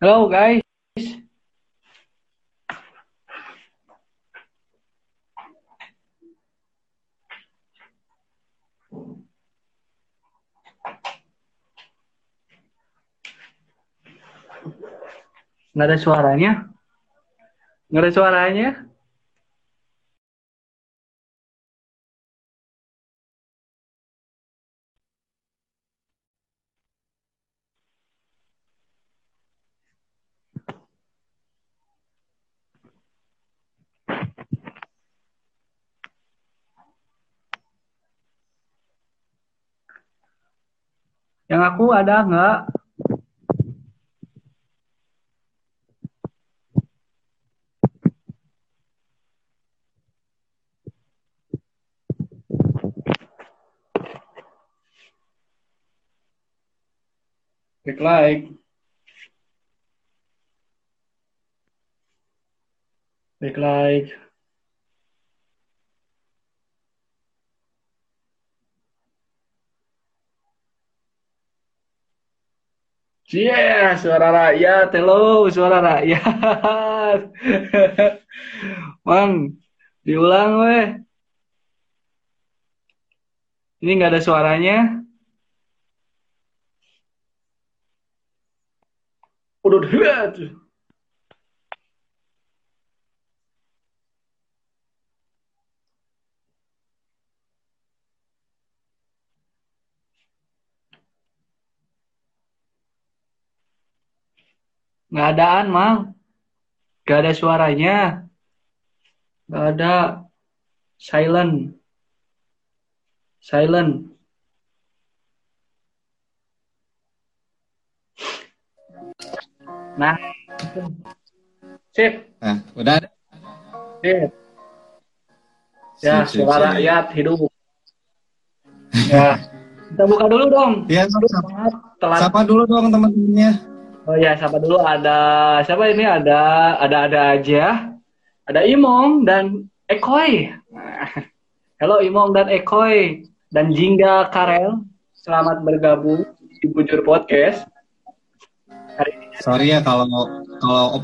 Halo guys. Nggak ada suaranya? Nggak ada suaranya? Yang aku ada nggak? Klik like. Klik like. Yeah, suara rakyat. Hello, suara rakyat. Mang, diulang weh. Ini nggak ada suaranya. Udah Nggak adaan, Mang. Nggak ada suaranya. Nggak ada. Silent. Silent. Nah. Sip. Nah, udah ada. Sip. Ya, Sip, suara sip. rakyat hidup. Ya. Kita buka dulu dong. Ya, sapa, sapa dulu dong teman-temannya. Oh ya, siapa dulu ada siapa ini ada ada ada aja. Ada Imong dan Ekoy. Halo Imong dan Ekoy dan Jingga Karel. Selamat bergabung di Bujur Podcast. Sorry ya kalau kalau